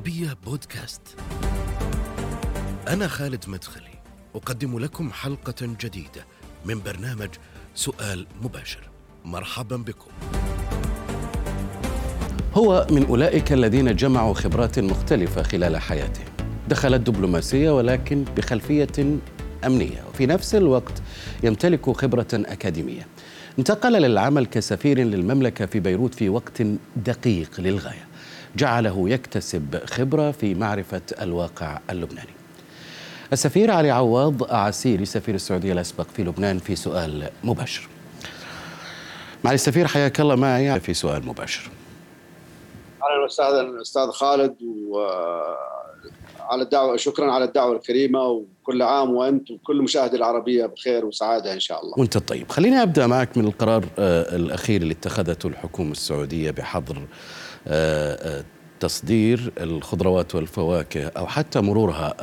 العربية بودكاست. أنا خالد مدخلي، أقدم لكم حلقة جديدة من برنامج سؤال مباشر. مرحبا بكم. هو من أولئك الذين جمعوا خبرات مختلفة خلال حياتهم. دخل الدبلوماسية ولكن بخلفية أمنية وفي نفس الوقت يمتلك خبرة أكاديمية. انتقل للعمل كسفير للمملكة في بيروت في وقت دقيق للغاية. جعله يكتسب خبرة في معرفة الواقع اللبناني. السفير علي عواض عسيري سفير السعوديه الأسبق في لبنان في سؤال مباشر. معالي السفير حياك الله معي في سؤال مباشر. أهلا وسهلا أستاذ خالد و على الدعوة شكرا على الدعوة الكريمة وكل عام وأنت وكل مشاهدي العربية بخير وسعادة إن شاء الله. وأنت طيب، خليني أبدأ معك من القرار الأخير اللي اتخذته الحكومة السعودية بحظر تصدير الخضروات والفواكه أو حتى مرورها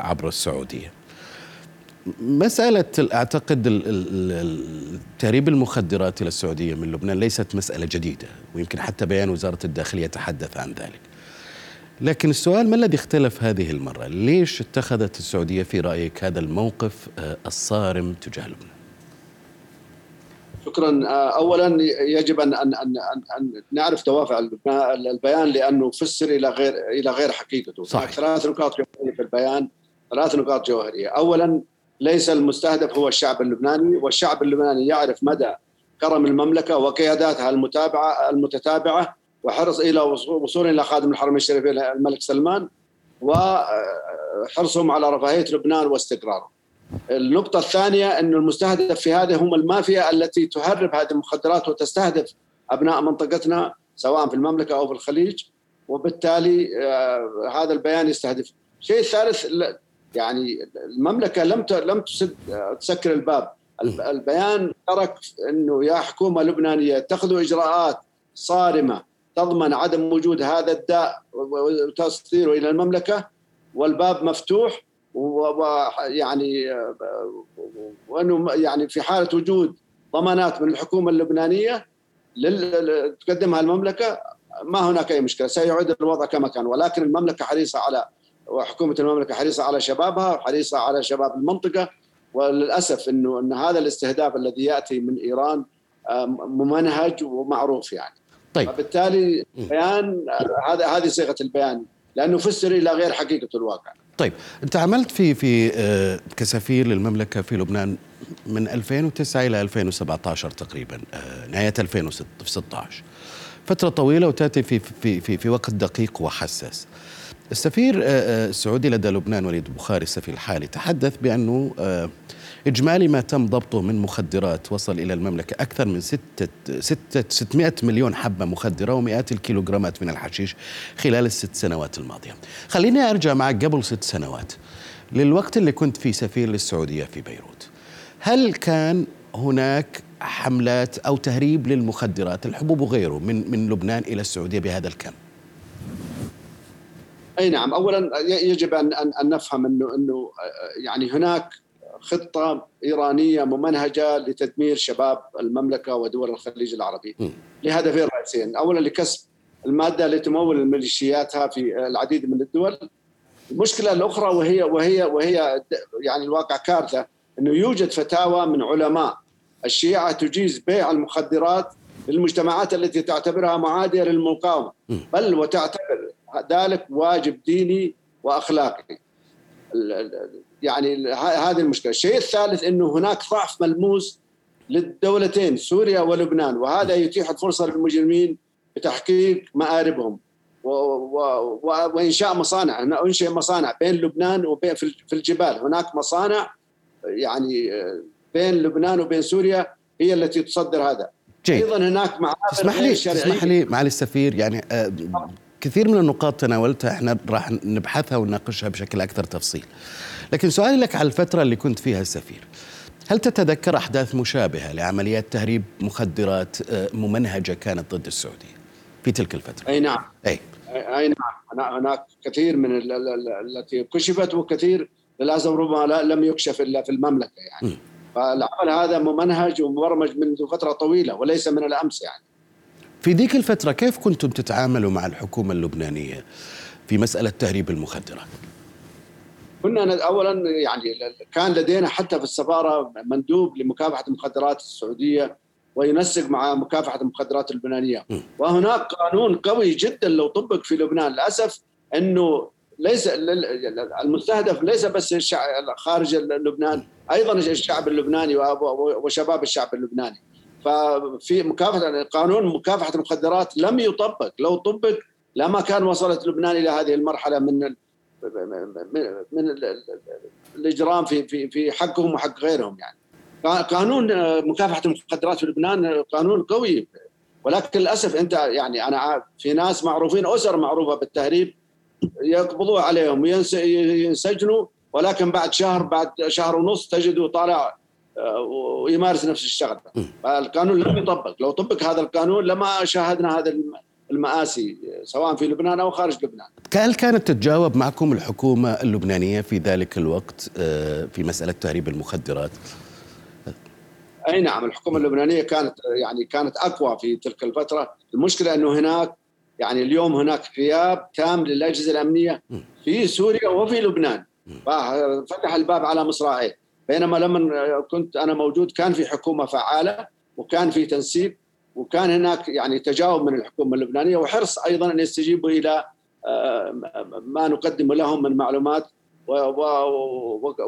عبر السعودية. مسألة أعتقد تهريب المخدرات إلى السعودية من لبنان ليست مسألة جديدة ويمكن حتى بيان وزارة الداخلية تحدث عن ذلك لكن السؤال ما الذي اختلف هذه المرة؟ ليش اتخذت السعودية في رأيك هذا الموقف الصارم تجاه لبنان؟ شكرا اولا يجب ان ان ان, أن نعرف دوافع البيان لأنه فسر إلى غير إلى غير حقيقته صحيح. ثلاث نقاط جوهرية في البيان ثلاث نقاط جوهرية اولا ليس المستهدف هو الشعب اللبناني والشعب اللبناني يعرف مدى كرم المملكة وقياداتها المتابعه المتتابعة وحرص إلى وصول إلى خادم الحرمين الشريفين الملك سلمان وحرصهم على رفاهية لبنان واستقراره. النقطة الثانية أن المستهدف في هذه هم المافيا التي تهرب هذه المخدرات وتستهدف أبناء منطقتنا سواء في المملكة أو في الخليج وبالتالي هذا البيان يستهدف. الشيء الثالث يعني المملكة لم لم تسكر الباب. البيان ترك أنه يا حكومة لبنانية اتخذوا إجراءات صارمة تضمن عدم وجود هذا الداء وتصديره إلى المملكة والباب مفتوح ويعني وأنه يعني في حالة وجود ضمانات من الحكومة اللبنانية تقدمها المملكة ما هناك أي مشكلة. سيعود الوضع كما كان. ولكن المملكة حريصة على وحكومة المملكة حريصة على شبابها وحريصه على شباب المنطقة. وللأسف إنه إن هذا الاستهداف الذي يأتي من إيران ممنهج ومعروف يعني. طيب. وبالتالي بيان هذا هذه صيغة البيان. لأنه فسر إلى غير حقيقة الواقع. طيب انت عملت في في كسفير للمملكة في لبنان من 2009 إلى 2017 تقريبا نهاية 2016 فترة طويلة وتأتي في في في, في وقت دقيق وحساس. السفير السعودي لدى لبنان وليد البخاري السفير الحالي تحدث بأنه إجمالي ما تم ضبطه من مخدرات. وصل إلى المملكة أكثر من ستة, ستة 600 مليون حبة مخدرة ومئات الكيلوغرامات من الحشيش خلال الست سنوات الماضية. خليني أرجع معك قبل ست سنوات للوقت اللي كنت فيه سفير للسعودية في بيروت. هل كان هناك حملات أو تهريب للمخدرات؟ الحبوب وغيره من, من لبنان إلى السعودية بهذا الكم؟ أي نعم. اولا يجب ان أن نفهم انه إنه يعني هناك خطة إيرانية ممنهجة لتدمير شباب المملكة ودول الخليج العربي. لهدفين رئيسيين. أولا لكسب المادة لتمول الميليشياتها في العديد من الدول. المشكلة الأخرى وهي وهي وهي يعني الواقع كارثة أنه يوجد فتاوى من علماء الشيعة تجيز بيع المخدرات للمجتمعات التي تعتبرها معادية للمقاومة. بل وتعتبر ذلك واجب ديني وأخلاقي. يعني هذه المشكلة، الشيء الثالث إنه هناك ضعف ملموس للدولتين سوريا ولبنان. وهذا يتيح الفرصة للمجرمين بتحقيق مآربهم. و و و وإنشاء مصانع. انشئ مصانع بين لبنان وبين في الجبال. هناك مصانع يعني بين لبنان وبين سوريا هي التي تصدر هذا. جيد. أيضا هناك معابر اسمح لي اسمح لي معالي السفير يعني آه كثير من النقاط تناولتها إحنا راح نبحثها ونناقشها بشكل أكثر تفصيل. لكن سؤالي لك على الفترة اللي كنت فيها السفير. هل تتذكر أحداث مشابهة لعمليات تهريب مخدرات ممنهجة كانت ضد السعودية في تلك الفترة؟ أي نعم. أي أي نعم هناك كثير من التي كشفت وكثير للأسف ربما لم يكشف إلا في المملكة يعني. م. فالعمل هذا ممنهج ومبرمج منذ فترة طويلة وليس من الأمس يعني. في ذيك الفترة كيف كنتم تتعاملوا مع الحكومة اللبنانية في مسألة تهريب المخدرات؟ كنا اولا يعني كان لدينا حتى في السفارة مندوب لمكافحة المخدرات السعودية وينسق مع مكافحة المخدرات اللبنانية. وهناك قانون قوي جدا لو طبق في لبنان للأسف إنه ليس المستهدف ليس بس خارج لبنان أيضا الشعب اللبناني وشباب الشعب اللبناني. ففي مكافحة قانون مكافحة المخدرات لم يطبق. لو طبق لما كان وصلت لبنان إلى هذه المرحلة من من الإجرام في في في حقهم وحق غيرهم يعني. قانون مكافحة المخدرات في لبنان قانون قوي. ولكن للأسف أنت يعني أنا في ناس معروفين أسر معروفة بالتهريب يقبضوا عليهم ينسجنوا ولكن بعد شهر بعد شهر ونص تجده طالع ويمارس نفس الشغلة. فالقانون لم يطبق. لو طبق هذا القانون لما شاهدنا هذا المآسي سواء في لبنان أو خارج لبنان. هل كانت تتجاوب معكم الحكومة اللبنانية في ذلك الوقت آه، في مسألة تهريب المخدرات؟ أي نعم الحكومة اللبنانية كانت يعني كانت أقوى في تلك الفترة، المشكلة إنه هناك يعني اليوم هناك غياب تام للأجهزة الأمنية في سوريا وفي لبنان. فتح الباب على مصراعيه بينما لما كنت أنا موجود كان في حكومة فعالة وكان في تنسيق وكان هناك يعني تجاوب من الحكومة اللبنانية وحرص أيضا أن يستجيبوا إلى آه، ما نقدم لهم من معلومات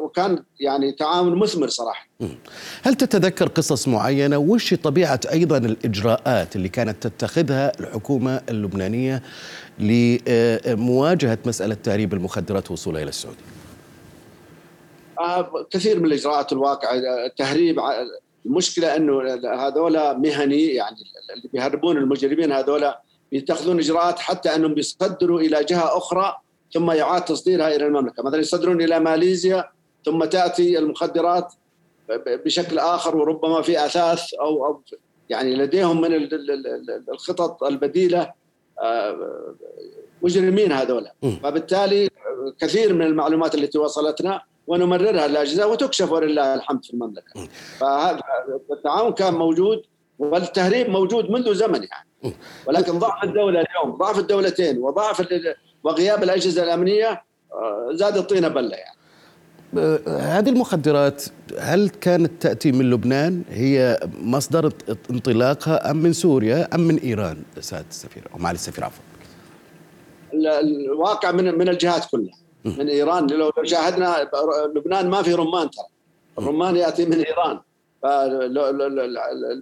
وكان يعني تعاون مثمر صراحة. هل تتذكر قصص معينة وش طبيعة أيضا الإجراءات اللي كانت تتخذها الحكومة اللبنانية لمواجهه مسألة تهريب المخدرات وصولها إلى السعودية؟ كثير من الإجراءات الواقعه التهريب المشكلة إنه هذولا مهني يعني اللي بيهربون المجرمين هذولا بيتخذون إجراءات حتى إنهم بيصدروا إلى جهة أخرى ثم يعاد تصديرها إلى المملكة، مثلا يصدرون إلى ماليزيا ثم تأتي المخدرات بشكل آخر وربما في أثاث أو أو يعني لديهم من الخطط البديلة آه، مجرمين هذولا. فبالتالي كثير من المعلومات التي وصلتنا ونمررها للاجهزه وتكشف ولله الحمد في المملكة. فهذا التعاون كان موجود والتهريب موجود منذ زمن يعني ولكن ضعف الدولة اليوم ضعف الدولتين وضعف وغياب الأجهزة الأمنية آه، زاد الطينه بلة يعني. آه، هذه المخدرات هل كانت تأتي من لبنان؟ هي مصدر انطلاقها أم من سوريا أم من إيران؟ سعاده السفير أو معالي السفير عفوا. الواقع من من الجهات كلها. من إيران. لو شاهدنا لبنان ما في رمان ترى. الرمان يأتي من إيران.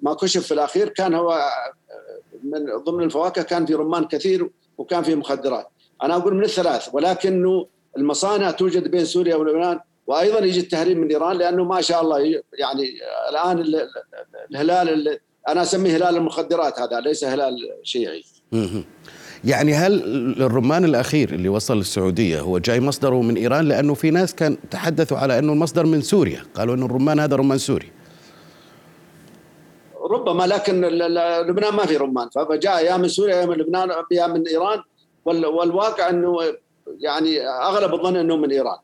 ما كشف في الأخير كان هو من ضمن الفواكه كان في رمان كثير وكان في مخدرات. أنا أقول من الثلاث ولكنه المصانع توجد بين سوريا ولبنان وأيضا يجي التهريب من إيران لأنه ما شاء الله يعني الآن الهلال أنا أسميه هلال المخدرات هذا ليس هلال شيعي. يعني هل الرمان الأخير اللي وصل للسعودية هو جاي مصدره من إيران؟ لأنه في ناس كان تحدثوا على أنه المصدر من سوريا، قالوا أنه الرمان هذا رمان سوري. ربما لكن لبنان ما في رمان. فجاء يا من سوريا يا من لبنان يا من إيران. والواقع أنه يعني أغلب الظن أنه من إيران.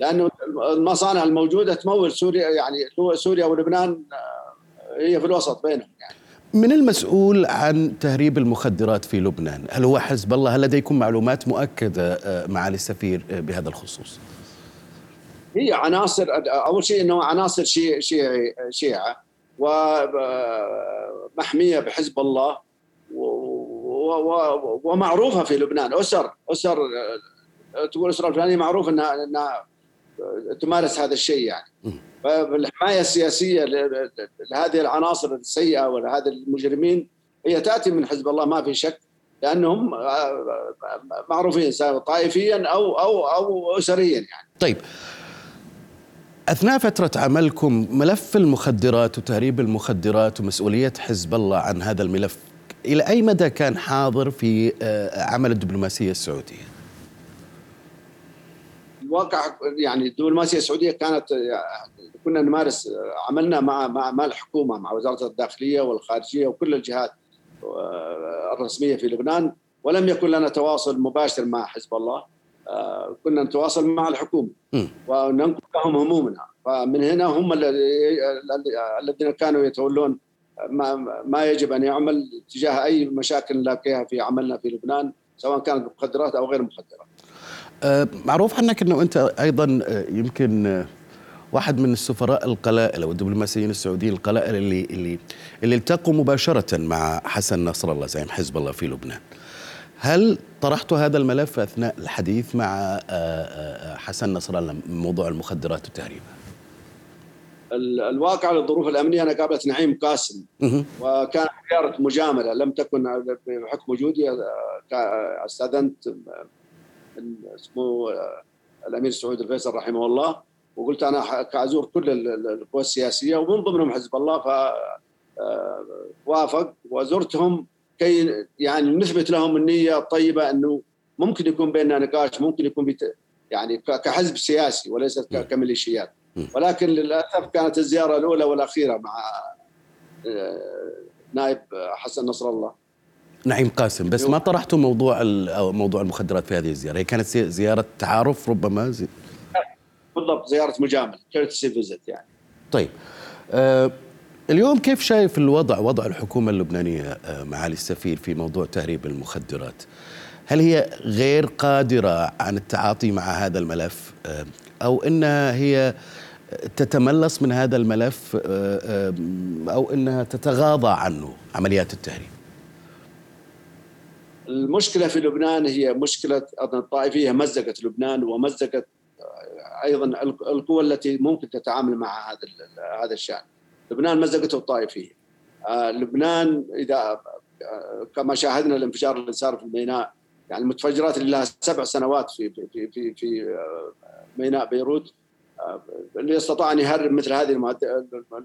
لأنه المصانع الموجودة تمول سوريا يعني سوريا ولبنان آه، هي في الوسط بينهم يعني. من المسؤول عن تهريب المخدرات في لبنان؟ هل هو حزب الله؟ هل لديكم معلومات مؤكدة آه، معالي السفير آه، بهذا الخصوص؟ هي عناصر أول شيء إنه عناصر شيعي شيعة ومحميه بحزب الله ومعروفة في لبنان أسر أسر تقول الاسره الفلانية معروف إنها إنها تمارس هذا الشيء يعني فالحماية السياسية لهذه العناصر السيئة ولهذا المجرمين هي تأتي من حزب الله ما في شك لأنهم معروفين سواء طائفيا أو أو أو اسريا يعني. طيب أثناء فترة عملكم ملف المخدرات وتهريب المخدرات ومسؤولية حزب الله عن هذا الملف إلى أي مدى كان حاضر في آه، عمل الدبلوماسية السعودية؟ الواقع يعني الدبلوماسيه السعودية كانت كنا نمارس عملنا مع مع مع الحكومة مع وزارة الداخلية والخارجية وكل الجهات آه، الرسمية في لبنان ولم يكن لنا تواصل مباشر مع حزب الله آه، كنا نتواصل مع الحكومة. وننقل لهم همومنا. فمن هنا هم الذين كانوا يتولون ما, ما يجب أن يعمل تجاه أي مشاكل نلاقيها في عملنا في لبنان سواء كانت مخدرات أو غير مخدرات. آه، معروف عنك إنه أنت أيضا آه، يمكن آه، واحد من السفراء القلائل أو الدبلوماسيين السعوديين القلائل اللي اللي اللي التقوا مباشرة مع حسن نصر الله زعيم حزب الله في لبنان. هل طرحت هذا الملف أثناء الحديث مع حسن نصر الله موضوع المخدرات وتهريبها؟ الواقع للظروف الأمنية أنا قابلت نعيم قاسم وكان زيارة مجاملة لم تكن بحكم وجودي استأذنت اسمه الأمير سعود الفيصل رحمه الله. وقلت أنا كأزور كل القوى السياسية ومن ضمنهم حزب الله ف آه، وافق. وزرتهم كي يعني نثبت لهم النية الطيبة إنه ممكن يكون بيننا نقاش ممكن يكون بيت يعني كحزب سياسي وليس كميليشيات. ولكن للأسف كانت الزيارة الأولى والأخيرة مع آه، نائب حسن نصر الله. نعيم قاسم بس ما طرحتوا موضوع موضوع المخدرات في هذه الزيارة. هي كانت زيارة تعارف ربما زي... بالضبط زيارة مجامله courtesy visit يعني. طيب آه اليوم كيف شايف الوضع وضع الحكومة اللبنانية آه معالي السفير في موضوع تهريب المخدرات؟ هل هي غير قادرة عن التعاطي مع هذا الملف؟ آه أو إنها هي تتملص من هذا الملف؟ آه، آه، أو إنها تتغاضى عنه عمليات التهريب؟ المشكلة في لبنان هي مشكلة الطائفية مزقت لبنان ومزقت أيضا القوى التي ممكن تتعامل مع هذا هذا الشأن. لبنان مزقته الطائفية. آه، لبنان إذا كما شاهدنا الانفجار اللي صار في الميناء يعني المتفجرات اللي لها سبع سنوات في في في في ميناء بيروت اللي استطاع أن يهرب مثل هذه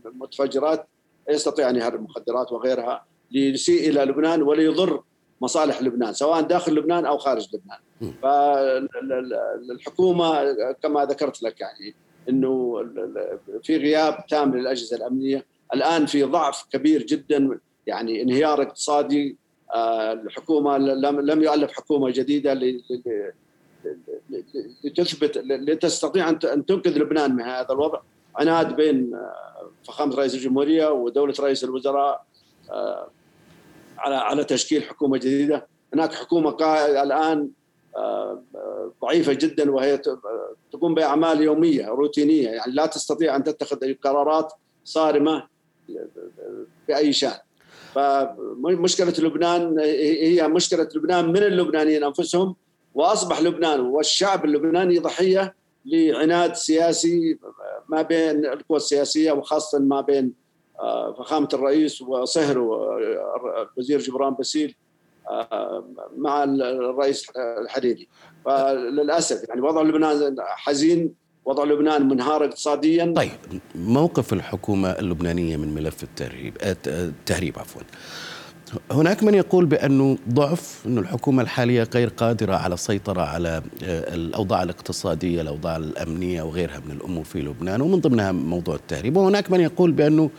المتفجرات يستطيع أن يهرب مخدرات وغيرها ليسيء إلى لبنان وليضر مصالح لبنان سواء داخل لبنان أو خارج لبنان. فالحكومه كما ذكرت لك يعني إنه في غياب تام للأجهزة الأمنية، الآن في ضعف كبير جدا يعني انهيار اقتصادي آه، الحكومة لم يؤلف حكومة جديدة لتثبت لتستطيع أن تنقذ لبنان من هذا الوضع. عناد بين آه، فخامة رئيس الجمهورية ودولة رئيس الوزراء آه، على على تشكيل حكومة جديدة. هناك حكومة الآن آه، ضعيفة جدا وهي تقوم بأعمال يومية روتينية. يعني لا تستطيع أن تتخذ قرارات صارمة بأي شأن. فمشكلة لبنان هي مشكلة لبنان من اللبنانيين أنفسهم وأصبح لبنان والشعب اللبناني ضحية لعناد سياسي ما بين القوى السياسية وخاصة ما بين فخامة الرئيس وصهر الوزير جبران باسيل آه، مع الرئيس الحديدي. فللأسف يعني وضع لبنان حزين وضع لبنان منهار اقتصاديا. طيب موقف الحكومة اللبنانية من ملف التهريب التهريب عفوا. هناك من يقول بأنه ضعف أن الحكومة الحالية غير قادرة على السيطرة على آه، الأوضاع الاقتصادية الأوضاع الأمنية وغيرها من الأمور في لبنان ومن ضمنها موضوع التهريب. وهناك من يقول بأنه آه،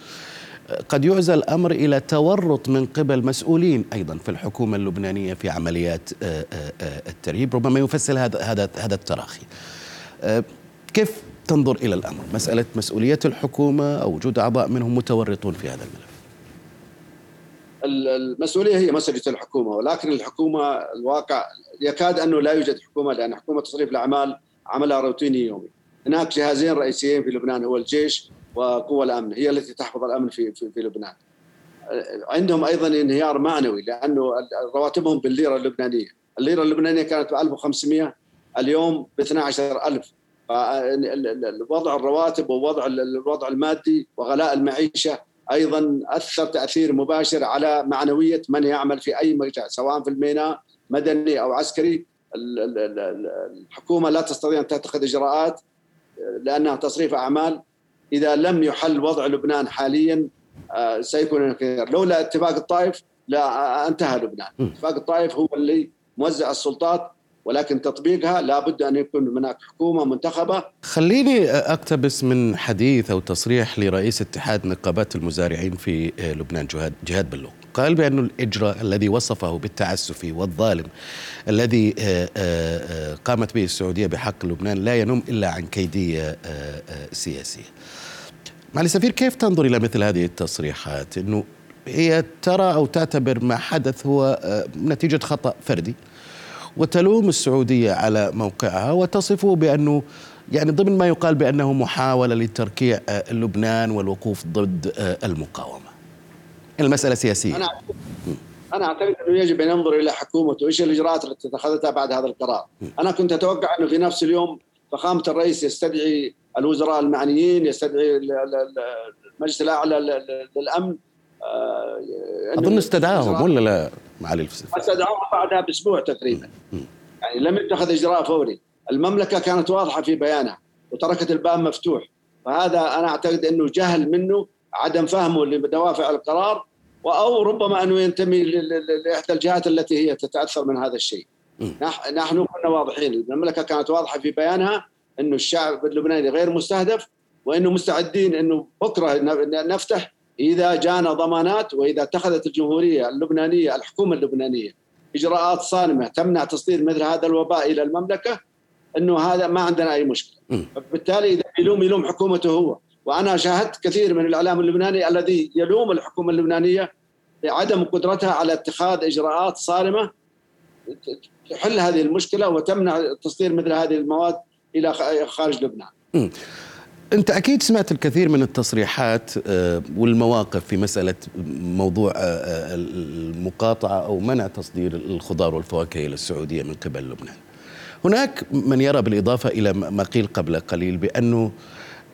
قد يعزى الأمر إلى تورط من قبل مسؤولين أيضا في الحكومة اللبنانية في عمليات آه، الترهيب ربما يفسر هذا هذا هذا التراخي. كيف تنظر إلى الأمر؟ مسألة مسؤولية الحكومة أو وجود أعضاء منهم متورطون في هذا الملف؟ المسؤولية هي مسؤوليه الحكومة ولكن الحكومة الواقع يكاد أنه لا يوجد حكومة لأن حكومة تصريف الأعمال عملها روتيني يومي. هناك جهازين رئيسيين في لبنان هو الجيش وقوى الأمن هي التي تحفظ الأمن في في, في لبنان. عندهم أيضا انهيار معنوي لأنه رواتبهم بالليرة اللبنانية، الليرة اللبنانية كانت ب 1500 اليوم ب 12000 فوضع الرواتب ووضع الوضع المادي وغلاء المعيشة أيضا أثر تأثير مباشر على معنوية من يعمل في أي مجال سواء في الميناء مدني أو عسكري. الحكومة لا تستطيع أن تتخذ إجراءات لأنها تصريف أعمال إذا لم يحل وضع لبنان حاليا آه، سيكون خير لولا اتفاق الطائف لا انتهى لبنان. اتفاق الطائف هو اللي موزع السلطات ولكن تطبيقها لابد أن يكون هناك حكومة منتخبة. خليني أقتبس من حديث أو تصريح لرئيس اتحاد نقابات المزارعين في لبنان جهاد جهاد بلوغ قال بأن الإجراء الذي وصفه بالتعسفي والظالم الذي آه، آه، آه، قامت به السعودية بحق لبنان لا ينم إلا عن كيدية سياسية. معالي السفير كيف تنظر إلى مثل هذه التصريحات أنه هي ترى أو تعتبر ما حدث هو نتيجة خطأ فردي وتلوم السعودية على موقعها وتصفه بأنه يعني ضمن ما يقال بأنه محاولة لتركيع آه، لبنان والوقوف ضد آه، المقاومة. المساله سياسية. أنا أنا أعتقد أنه يجب أن ينظر إلى حكومته إيش الإجراءات التي اتخذتها بعد هذا القرار. أنا كنت أتوقع أنه في نفس اليوم فخامة الرئيس يستدعي الوزراء المعنيين يستدعي المجلس الأعلى للأمن آه، أظن استدعاهم ولا لا معالي استدعاهم بعدها بأسبوع تقريبا. يعني لم يتخذ إجراء فوري. المملكة كانت واضحة في بيانها وتركت الباب مفتوح. فهذا أنا أعتقد إنه جهل منه عدم فهمه لدوافع القرار أو ربما أنه ينتمي لإحدى الجهات التي هي تتأثر من هذا الشيء. نحن كنا واضحين. المملكة كانت واضحة في بيانها إنه الشعب اللبناني غير مستهدف وإنه مستعدين إنه بكرة نفتح إذا جانا ضمانات وإذا اتخذت الجمهورية اللبنانية الحكومة اللبنانية إجراءات صارمة تمنع تصدير مثل هذا الوباء إلى المملكة إنه هذا ما عندنا أي مشكلة. بالتالي إذا يلوم يلوم حكومته هو. وأنا شاهدت كثير من الإعلام اللبناني الذي يلوم الحكومة اللبنانية بعدم قدرتها على اتخاذ إجراءات صارمة تحل هذه المشكلة وتمنع تصدير مثل هذه المواد إلى خارج لبنان. أنت أكيد سمعت الكثير من التصريحات آه، والمواقف في مسألة موضوع آه، آه، المقاطعة أو منع تصدير الخضار والفواكه إلى السعودية من قبل لبنان. هناك من يرى بالإضافة إلى ما قيل قبل قليل بأنه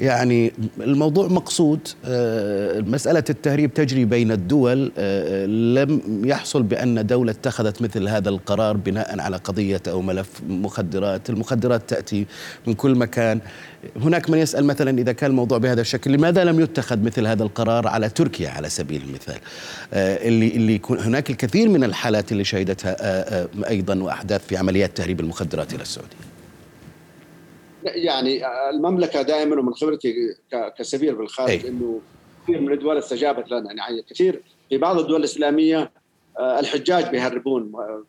يعني الموضوع مقصود آه، مسألة التهريب تجري بين الدول آه، لم يحصل بأن دولة اتخذت مثل هذا القرار بناء على قضية أو ملف مخدرات المخدرات تأتي من كل مكان. هناك من يسأل مثلا إذا كان الموضوع بهذا الشكل لماذا لم يتخذ مثل هذا القرار على تركيا على سبيل المثال؟ آه، اللي اللي هناك الكثير من الحالات اللي شهدتها أيضا وأحداث في عمليات تهريب المخدرات إلى السعودية. يعني المملكة دائما ومن خبرتي كسفير بالخارج إنه كثير من الدول استجابت لنا يعني كثير في بعض الدول الإسلامية آه، الحجاج بيهربون آه،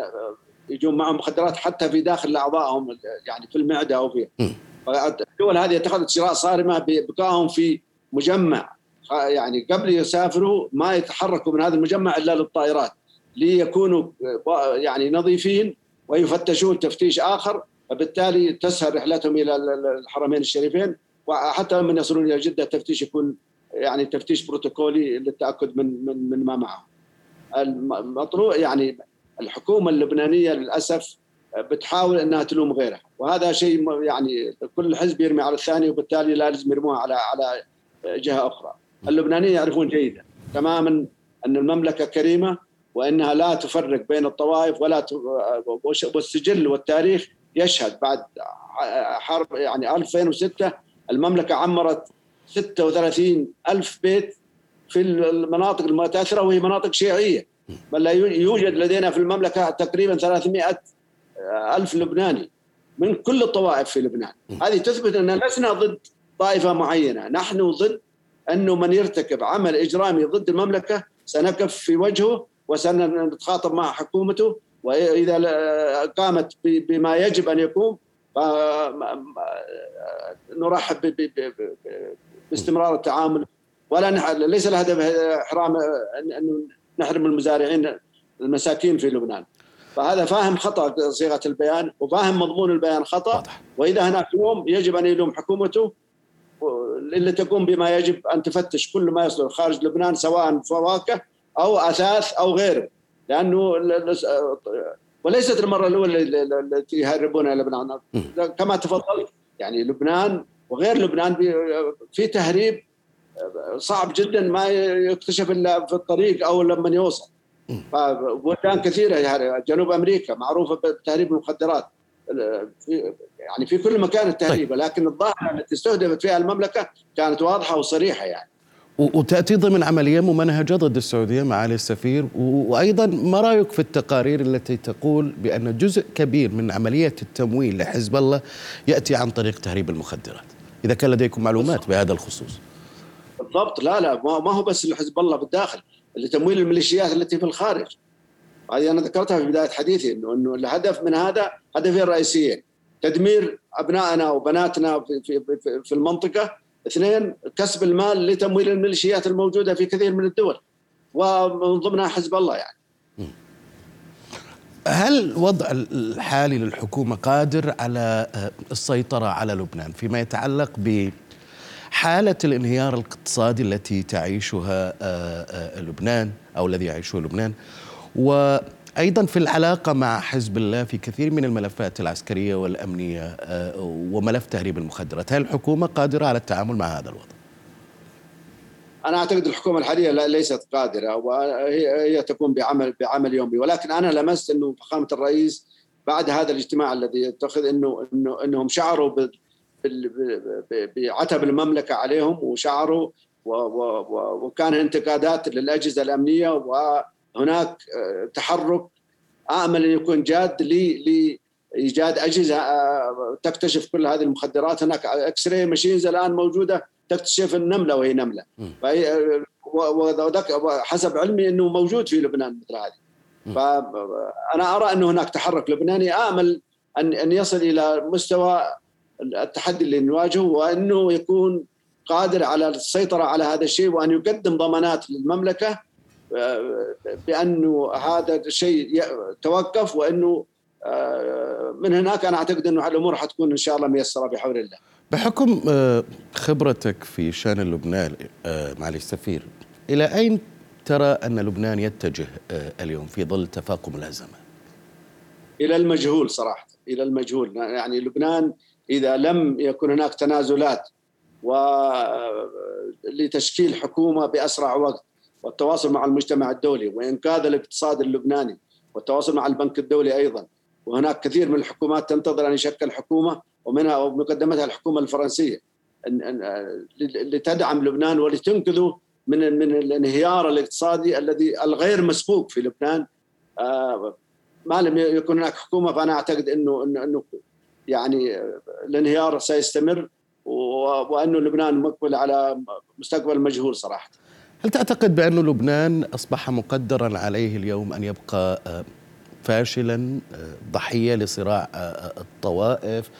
آه، يجون معهم مخدرات حتى في داخل أعضائهم يعني في المعدة أو في الدول هذه اتخذت اجراء صارمة ببقائهم في مجمع يعني قبل يسافروا ما يتحركوا من هذا المجمع إلا للطائرات ليكونوا يعني نظيفين ويفتشون تفتيش آخر فبالتالي تسهل رحلتهم إلى الحرمين الشريفين وحتى من يصلون إلى جدة التفتيش يكون يعني تفتيش بروتوكولي للتأكد من من من ما معهم. المطروح يعني الحكومة اللبنانية للأسف بتحاول إنها تلوم غيرها وهذا شيء يعني كل حزب يرمي على الثاني وبالتالي لازم يرموها على على جهة أخرى. اللبنانيين يعرفون جيدا تماما أن المملكة كريمة وإنها لا تفرق بين الطوائف ولا والسجل والتاريخ يشهد بعد حرب يعني 2006 المملكة عمرت 36 ألف بيت في المناطق المتأثرة وهي مناطق شيعية. بل يوجد لدينا في المملكة تقريبا 300 ألف لبناني من كل الطوائف في لبنان. هذه تثبت أن لسنا ضد طائفة معينة. نحن ضد أنه من يرتكب عمل إجرامي ضد المملكة سنقف في وجهه وسنتخاطب مع حكومته وإذا قامت بما يجب أن يقوم نرحب باستمرار التعامل. ولا ليس الهدف إحرام ان نحرم المزارعين المساكين في لبنان. فهذا فاهم خطأ صيغة البيان وفاهم مضمون البيان خطأ. وإذا هناك لوم يجب أن يلوم حكومته اللي تقوم بما يجب أن تفتش كل ما يصدر خارج لبنان سواء فواكه أو أثاث أو غيره. لأنه وليست المرة الأولى التي يهربون لبنان. كما تفضلت يعني لبنان وغير لبنان في تهريب صعب جدا ما يكتشف إلا في الطريق أو لما يوصل. فبلدان كثيرة يعني جنوب أمريكا معروفة بتهريب المخدرات. يعني في كل مكان التهريب طيب. لكن الظاهرة التي استهدفت فيها المملكة كانت واضحة وصريحة يعني. وتأتي ضمن عملية ممنهجة ضد السعودية معالي السفير. وأيضا ما رأيك في التقارير التي تقول بأن جزء كبير من عملية التمويل لحزب الله يأتي عن طريق تهريب المخدرات؟ إذا كان لديكم معلومات بهذا الخصوص. بالضبط. لا لا ما هو بس لحزب الله بالداخل لتمويل الميليشيات التي في الخارج. هذه أنا ذكرتها في بداية حديثي انه إنه الهدف من هذا هدفين رئيسيين. تدمير أبنائنا وبناتنا في في في المنطقة اثنين كسب المال لتمويل الميليشيات الموجودة في كثير من الدول. ومن ضمنها حزب الله يعني. هل الوضع الحالي للحكومة قادر على آه، السيطرة على لبنان فيما يتعلق بحالة الانهيار الاقتصادي التي تعيشها آه، لبنان أو الذي يعيشه لبنان؟ وأيضا في العلاقة مع حزب الله في كثير من الملفات العسكرية والأمنية وملف تهريب المخدرات هل الحكومة قادرة على التعامل مع هذا الوضع؟ أنا أعتقد الحكومة الحالية ليست قادرة وهي هي تقوم بعمل بعمل يومي ولكن أنا لمست إنه فخامة الرئيس بعد هذا الاجتماع الذي يتخذ انه انه إنهم شعروا بعتب المملكة عليهم وشعروا وكان انتقادات للأجهزة الأمنية وهناك آه، تحرك امل أن يكون جاد لايجاد أجهزة آه، تكتشف كل هذه المخدرات. هناك X-ray machines الآن موجودة تكتشف النملة وهي نملة. فهي حسب علمي إنه موجود في لبنان مثل هذه. فانا أرى إنه هناك تحرك لبناني آمل أن أن يصل إلى مستوى التحدي اللي نواجهه وإنه يكون قادر على السيطرة على هذا الشيء وأن يقدم ضمانات للمملكة آه، بأنه هذا الشيء توقف وأنه آه، من هناك أنا أعتقد أنه الأمور حتكون إن شاء الله ميسرة بحول الله. بحكم آه، خبرتك في شان لبنان آه، معالي السفير إلى أين ترى أن لبنان يتجه اليوم في ظل تفاقم الأزمة إلى المجهول صراحة إلى المجهول يعني لبنان إذا لم يكن هناك تنازلات ولتشكيل حكومة بأسرع وقت والتواصل مع المجتمع الدولي وإنقاذ الاقتصاد اللبناني والتواصل مع البنك الدولي أيضا. وهناك كثير من الحكومات تنتظر أن يشكل حكومة ومنها ومقدمتها الحكومة الفرنسية. لتدعم لبنان ولتنقذه من من الانهيار الاقتصادي الذي الغير مسبوق في لبنان. آه، ما لم يكن هناك حكومة فأنا أعتقد انه انه, إنه يعني الانهيار سيستمر وأنه لبنان مقبل على مستقبل مجهول صراحة. هل تعتقد بأن لبنان أصبح مقدرا عليه اليوم أن يبقى آه، فاشلا آه، ضحية لصراع الطوائف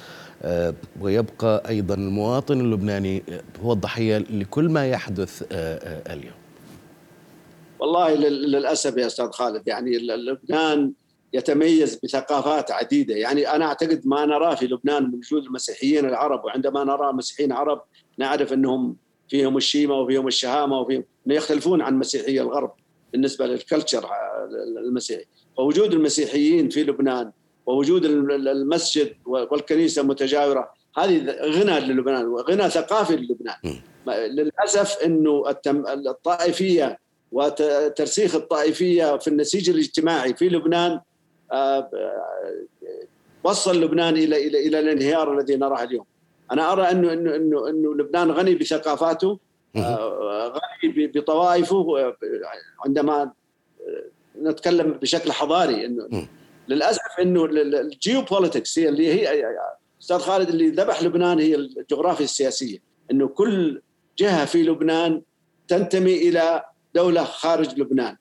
آه، ويبقى أيضا المواطن اللبناني هو الضحية لكل ما يحدث اليوم؟ والله للأسف يا أستاذ خالد يعني لبنان يتميز بثقافات عديدة. يعني أنا أعتقد ما نراه في لبنان من وجود المسيحيين العرب وعندما نرى مسيحيين عرب نعرف أنهم فيهم الشيمة وفيهم الشهامة وفيهم يختلفون عن مسيحي الغرب بالنسبة للكلتشر المسيحي. فوجود المسيحيين في لبنان ووجود المسجد والكنيسة متجاوره هذه غنى للبنان وغنى ثقافي للبنان. للأسف إنه الطائفية وترسيخ الطائفية في النسيج الاجتماعي في لبنان آه، وصل لبنان إلى إلى إلى الانهيار الذي نراه اليوم. أنا أرى انه انه انه أنه لبنان غني بثقافاته آه، غني بطوائفه عندما نتكلم بشكل حضاري إنه للأسف إنه الجيو بوليتكس هي اللي هي أستاذ خالد اللي ذبح لبنان هي الجغرافيا السياسية. إنه كل جهة في لبنان تنتمي إلى دولة خارج لبنان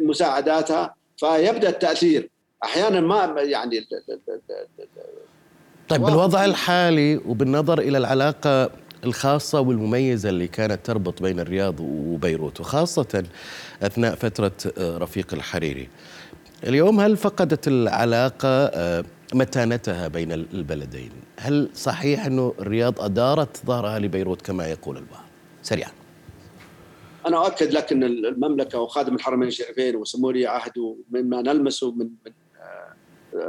مساعداتها فيبدأ التأثير. أحيانا ما يعني طيب بالوضع الحالي وبالنظر إلى العلاقة الخاصة والمميزة اللي كانت تربط بين الرياض وبيروت وخاصة أثناء فترة رفيق الحريري. اليوم هل فقدت العلاقة آه، متانتها بين البلدين؟ هل صحيح أنه الرياض أدارت ظهرها لبيروت كما يقول البعض؟ سريعا. أنا أؤكد لك أن المملكة وخادم الحرمين الشريفين وسمو ولي عهده مما نلمسه من, من آه،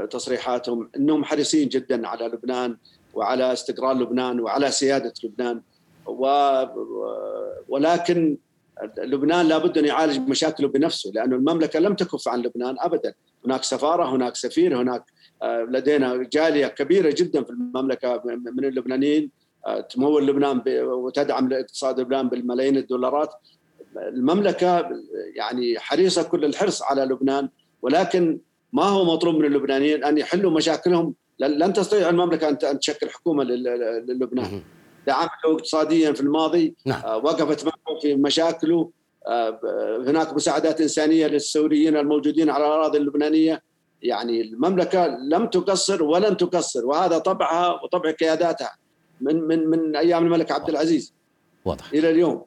تصريحاتهم أنهم حريصين جدا على لبنان وعلى استقرار لبنان وعلى سيادة لبنان و ولكن لبنان لابد أن يعالج مشاكله بنفسه لأن المملكة لم تكف عن لبنان ابدا، هناك سفارة، هناك سفير، هناك آه، لدينا جالية كبيرة جدا في المملكة من اللبنانيين آه، تمول لبنان وتدعم اقتصاد لبنان بالملايين الدولارات. المملكة يعني حريصة كل الحرص على لبنان ولكن ما هو مطلوب من اللبنانيين أن يحلوا مشاكلهم؟ لن تستطيع المملكة أن تشكل حكومة للبنان. دعمته اقتصاديا في الماضي نعم. آه، وقفت معه في مشاكله آه، هناك مساعدات إنسانية للسوريين الموجودين على الأراضي اللبنانية. يعني المملكة لم تقصر ولن تقصر وهذا طبعها وطبع قياداتها من من من أيام الملك عبد العزيز. واضح. إلى اليوم.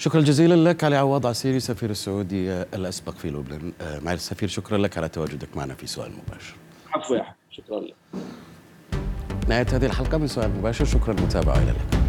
شكرا جزيلا لك علي عوض عسيري سفير السعودي الأسبق في لبنان. آه، معالي السفير شكرا لك على تواجدك معنا في سؤال مباشر. عفوا شكرا لك. نهاية هذه الحلقة من سؤال مباشر. شكرا للمتابعة إلى اللقاء.